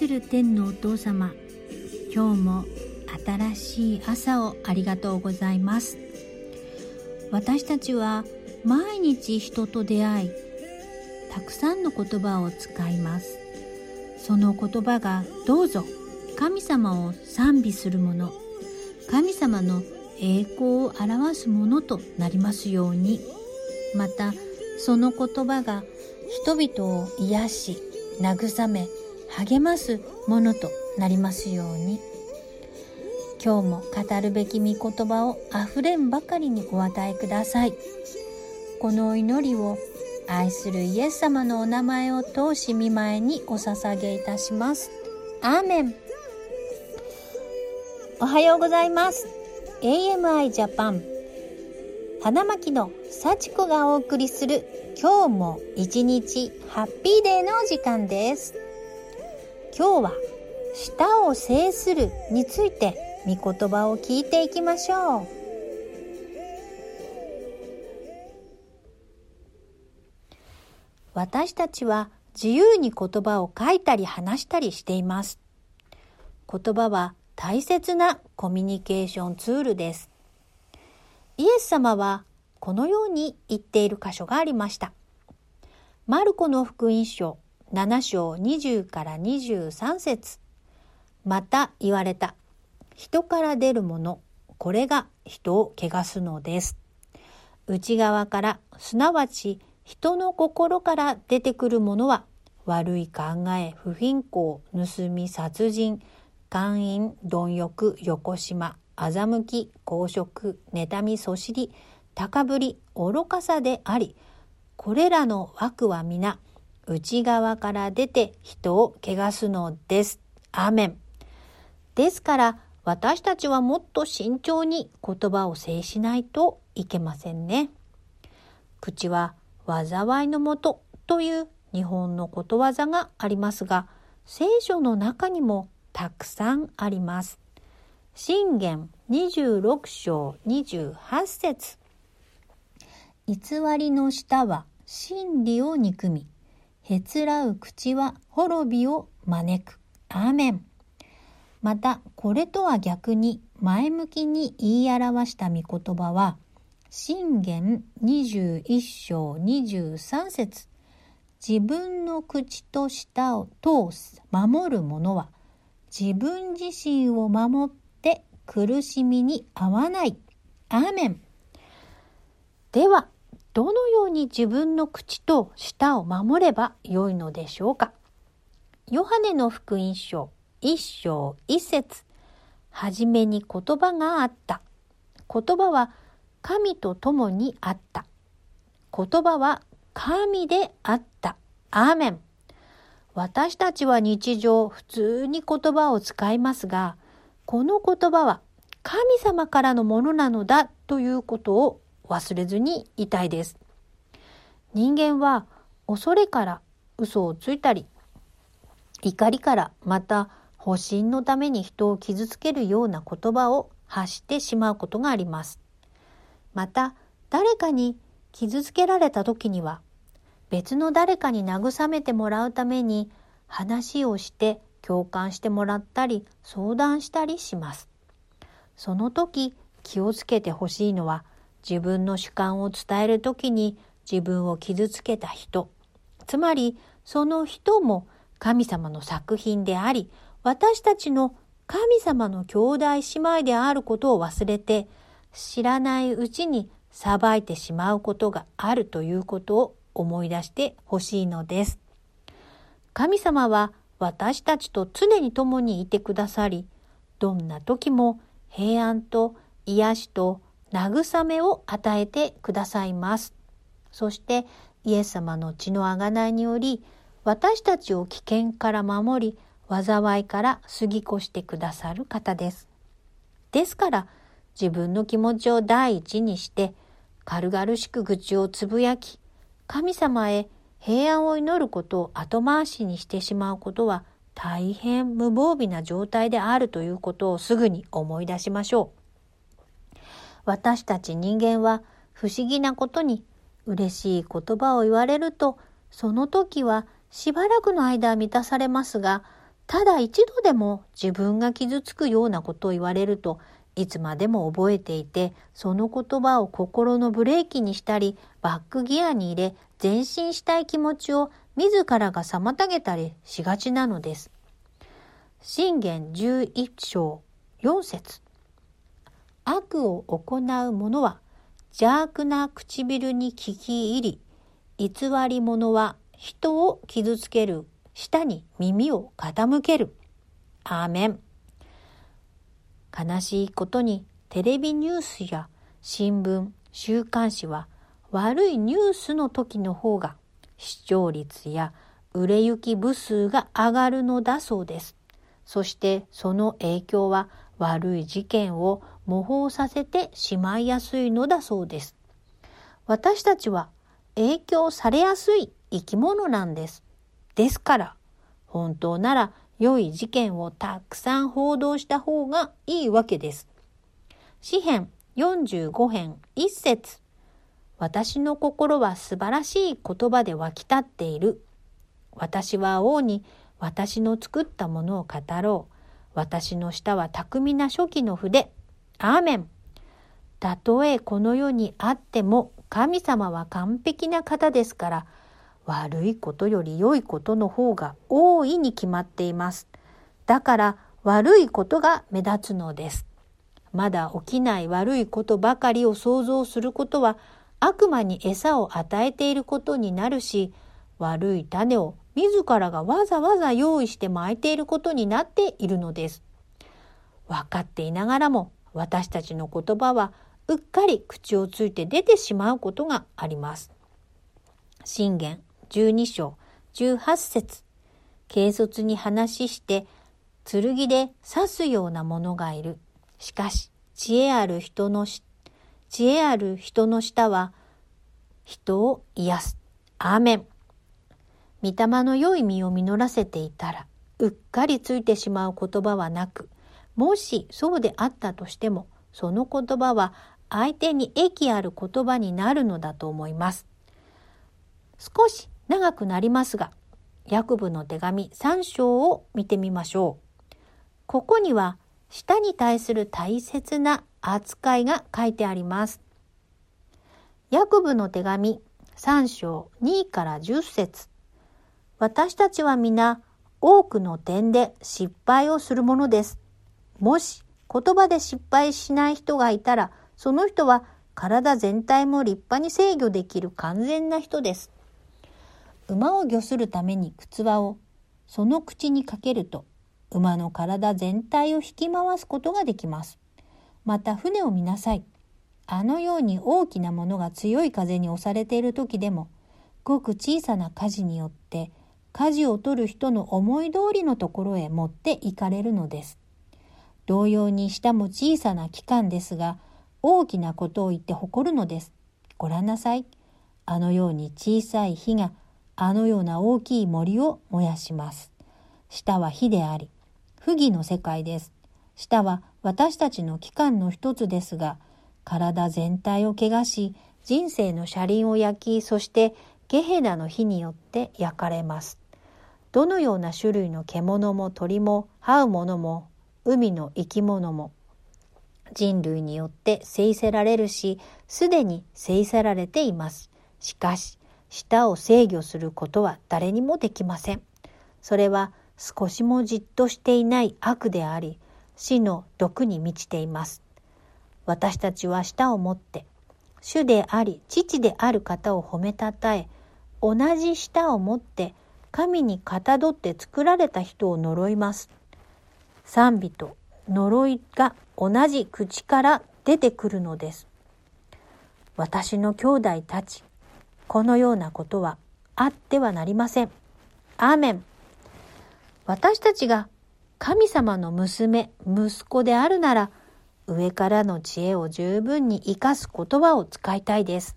する天のお父様今日も新しい朝をありがとうございます。私たちは毎日人と出会いたくさんの言葉を使います。その言葉がどうぞ神様を賛美するもの神様の栄光を表すものとなりますように。またその言葉が人々を癒し慰め励ますものとなりますように。今日も語るべき御言葉をあふれんばかりにお与えください。この祈りを愛するイエス様のお名前を通し見舞いにお捧げいたします。アーメン。おはようございます。AMI ジャパン。花巻の幸子がお送りする今日も一日ハッピーデーの時間です。今日は舌を制するについて御言葉を聞いていきましょう。私たちは自由に言葉を書いたり話したりしています。言葉は大切なコミュニケーションツールです。イエス様はこのように言っている箇所がありました。マルコの福音書7章20から23節また言われた。人から出るもの、これが人を汚すのです。内側から、すなわち人の心から出てくるものは、悪い考え、不貧困、盗み、殺人、姦淫、貪欲、横島、欺き、公職、妬み、そしり、高ぶり、愚かさであり、これらの枠は皆、内側から出て人を汚すのです。アーメン。ですから私たちはもっと慎重に言葉を制しないといけませんね。口は災いのもとという日本のことわざがありますが聖書の中にもたくさんあります。信玄26章28節偽りの舌は真理を憎みへつらう口は滅びを招く。アーメン。また、これとは逆に前向きに言い表した御言葉は、信玄21章23節自分の口と舌を通す守る者は、自分自身を守って苦しみに合わない。アーメン。では、どのように自分の口と舌を守ればよいのでしょうか？ヨハネの福音書一章一節はじめに言葉があった。言葉は神と共にあった。言葉は神であった。アーメン。私たちは日常普通に言葉を使いますが、この言葉は神様からのものなのだということを忘れずにいたいです。人間は恐れから嘘をついたり、怒りからまた保身のために人を傷つけるような言葉を発してしまうことがあります。また、誰かに傷つけられた時には、別の誰かに慰めてもらうために話をして共感してもらったり相談したりします。その時気をつけてほしいのは自分の主観を伝えるときに自分を傷つけた人、つまりその人も神様の作品であり、私たちの神様の兄弟姉妹であることを忘れて、知らないうちに裁いてしまうことがあるということを思い出してほしいのです。神様は私たちと常に共にいてくださり、どんな時も平安と癒しと慰めを与えてくださいます。そしてイエス様の血の贖いにより私たちを危険から守り災いから過ぎ越してくださる方です。ですから自分の気持ちを第一にして軽々しく愚痴をつぶやき神様へ平安を祈ることを後回しにしてしまうことは大変無防備な状態であるということをすぐに思い出しましょう。私たち人間は不思議なことに嬉しい言葉を言われるとその時はしばらくの間満たされますがただ一度でも自分が傷つくようなことを言われるといつまでも覚えていてその言葉を心のブレーキにしたりバックギアに入れ前進したい気持ちを自らが妨げたりしがちなのです。信玄11章4節悪を行う者は邪悪な唇に聞き入り偽り者は人を傷つける舌に耳を傾ける。アーメン。悲しいことにテレビニュースや新聞、週刊誌は悪いニュースの時の方が視聴率や売れ行き部数が上がるのだそうです。そしてその影響は悪い事件を模倣させてしまいやすいのだそうです。私たちは影響されやすい生き物なんです。ですから、本当なら良い事件をたくさん報道した方がいいわけです。詩編45編1節私の心は素晴らしい言葉で湧き立っている。私は王に私の作ったものを語ろう。私の舌は巧みな初期の筆。アーメン。たとえこの世にあっても神様は完璧な方ですから、悪いことより良いことの方が大いに決まっています。だから悪いことが目立つのです。まだ起きない悪いことばかりを想像することは悪魔に餌を与えていることになるし、悪い種を自らがわざわざ用意して巻いていることになっているのです。分かっていながらも私たちの言葉はうっかり口をついて出てしまうことがあります。信玄12章18節軽率に話して剣で刺すようなものがいる。しかし知恵ある人の知恵ある人の舌は人を癒す。アーメン。御霊の良い実を実らせていたら、うっかりついてしまう言葉はなく、もしそうであったとしても、その言葉は相手に益ある言葉になるのだと思います。少し長くなりますが、ヤクブの手紙3章を見てみましょう。ここには、舌に対する大切な扱いが書いてあります。ヤクブの手紙3章2から10節私たちは皆多くの点で失敗をするものです。もし言葉で失敗しない人がいたら、その人は体全体も立派に制御できる完全な人です。馬を御するために靴輪をその口にかけると、馬の体全体を引き回すことができます。また船を見なさい。あのように大きなものが強い風に押されている時でも、ごく小さな舵によって、舵を取る人の思い通りのところへ持って行かれるのです。同様に舌も小さな器官ですが、大きなことを言って誇るのです。ご覧なさい。あのように小さい火があのような大きい森を燃やします。舌は火であり、不義の世界です。舌は私たちの器官の一つですが、体全体を汚し、人生の車輪を焼き、そしてゲヘナの火によって焼かれます。どのような種類の獣も鳥も這うものも海の生き物も人類によって制せられるし、すでに制せられています。しかし、舌を制御することは誰にもできません。それは少しもじっとしていない悪であり、死の毒に満ちています。私たちは舌を持って、主であり父である方を褒めたたえ、同じ舌を持って神にかたどって作られた人を呪います。賛美と呪いが同じ口から出てくるのです。私の兄弟たち、このようなことはあってはなりません。アーメン。私たちが神様の娘、息子であるなら、上からの知恵を十分に活かす言葉を使いたいです。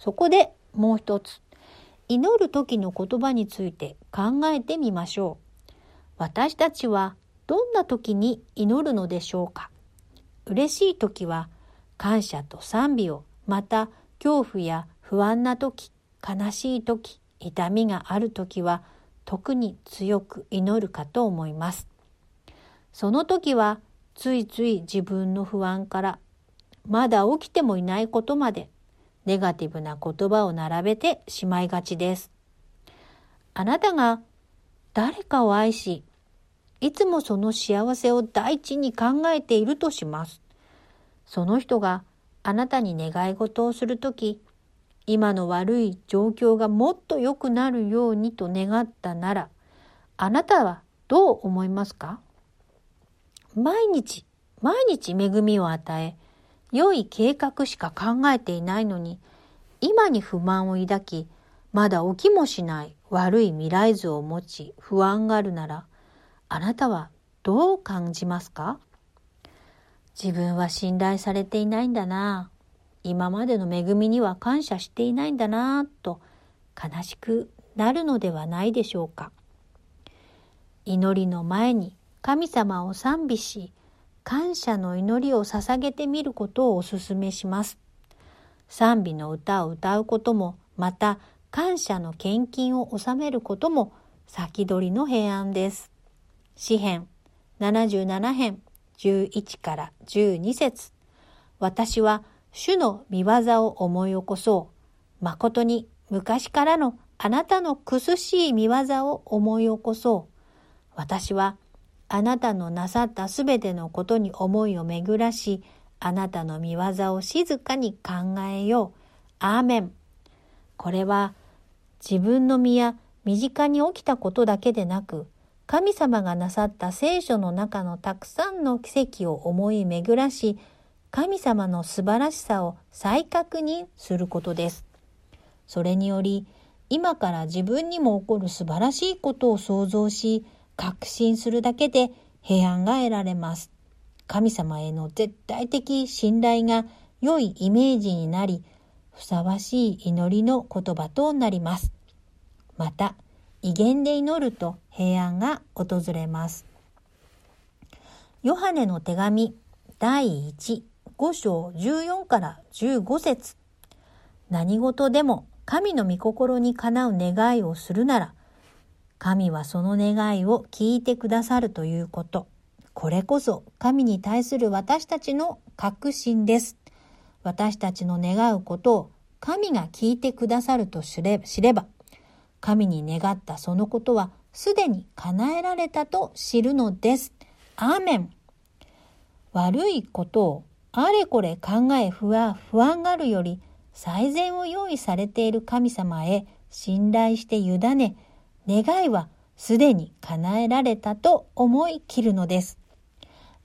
そこでもう一つ、祈る時の言葉について考えてみましょう。私たちはどんな時に祈るのでしょうか？嬉しい時は感謝と賛美を、また恐怖や不安な時、悲しい時、痛みがある時は特に強く祈るかと思います。その時はついつい自分の不安からまだ起きてもいないことまでネガティブな言葉を並べてしまいがちです。あなたが誰かを愛し、いつもその幸せを第一に考えているとします。その人があなたに願い事をするとき、今の悪い状況がもっと良くなるようにと願ったなら、あなたはどう思いますか？毎日、毎日恵みを与え、良い計画しか考えていないのに、今に不満を抱き、まだ起きもしない悪い未来図を持ち不安があるなら、あなたはどう感じますか？自分は信頼されていないんだな。今までの恵みには感謝していないんだなと悲しくなるのではないでしょうか。祈りの前に神様を賛美し、感謝の祈りを捧げてみることをお勧めします。賛美の歌を歌うことも、また感謝の献金を納めることも先取りの平安です。詩編77編11から12節私は主の見業を思い起こそう。誠に昔からのあなたの苦しい見業を思い起こそう。私はあなたのなさったすべてのことに思いを巡らし、あなたの見業を静かに考えよう。アーメン。これは自分の身や身近に起きたことだけでなく、神様がなさった聖書の中のたくさんの奇跡を思い巡らし、神様の素晴らしさを再確認することです。それにより、今から自分にも起こる素晴らしいことを想像し、確信するだけで平安が得られます。神様への絶対的信頼が良いイメージになり、ふさわしい祈りの言葉となります。また、威厳で祈ると平安が訪れます。ヨハネの手紙第1 5章14から15節何事でも神の御心にかなう願いをするなら、神はその願いを聞いてくださるということ。これこそ神に対する私たちの確信です。私たちの願うことを神が聞いてくださると知れば、神に願ったそのことはすでに叶えられたと知るのです。アーメン。悪いことをあれこれ考え不安不安があるより最善を用意されている神様へ信頼して委ね、願いはすでに叶えられたと思い切るのです。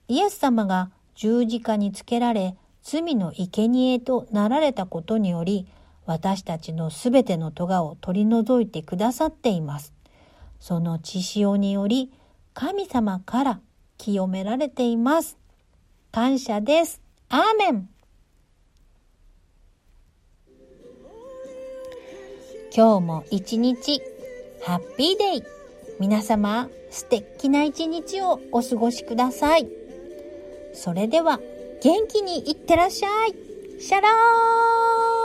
イエス様が十字架につけられ、罪の生贄となられたことにより、私たちのすべての咎を取り除いてくださっています。その血潮により、神様から清められています。感謝です。アーメン今日も一日、ハッピーデイ皆様、素敵な一日をお過ごしください。それでは、元気にいってらっしゃい。シャラー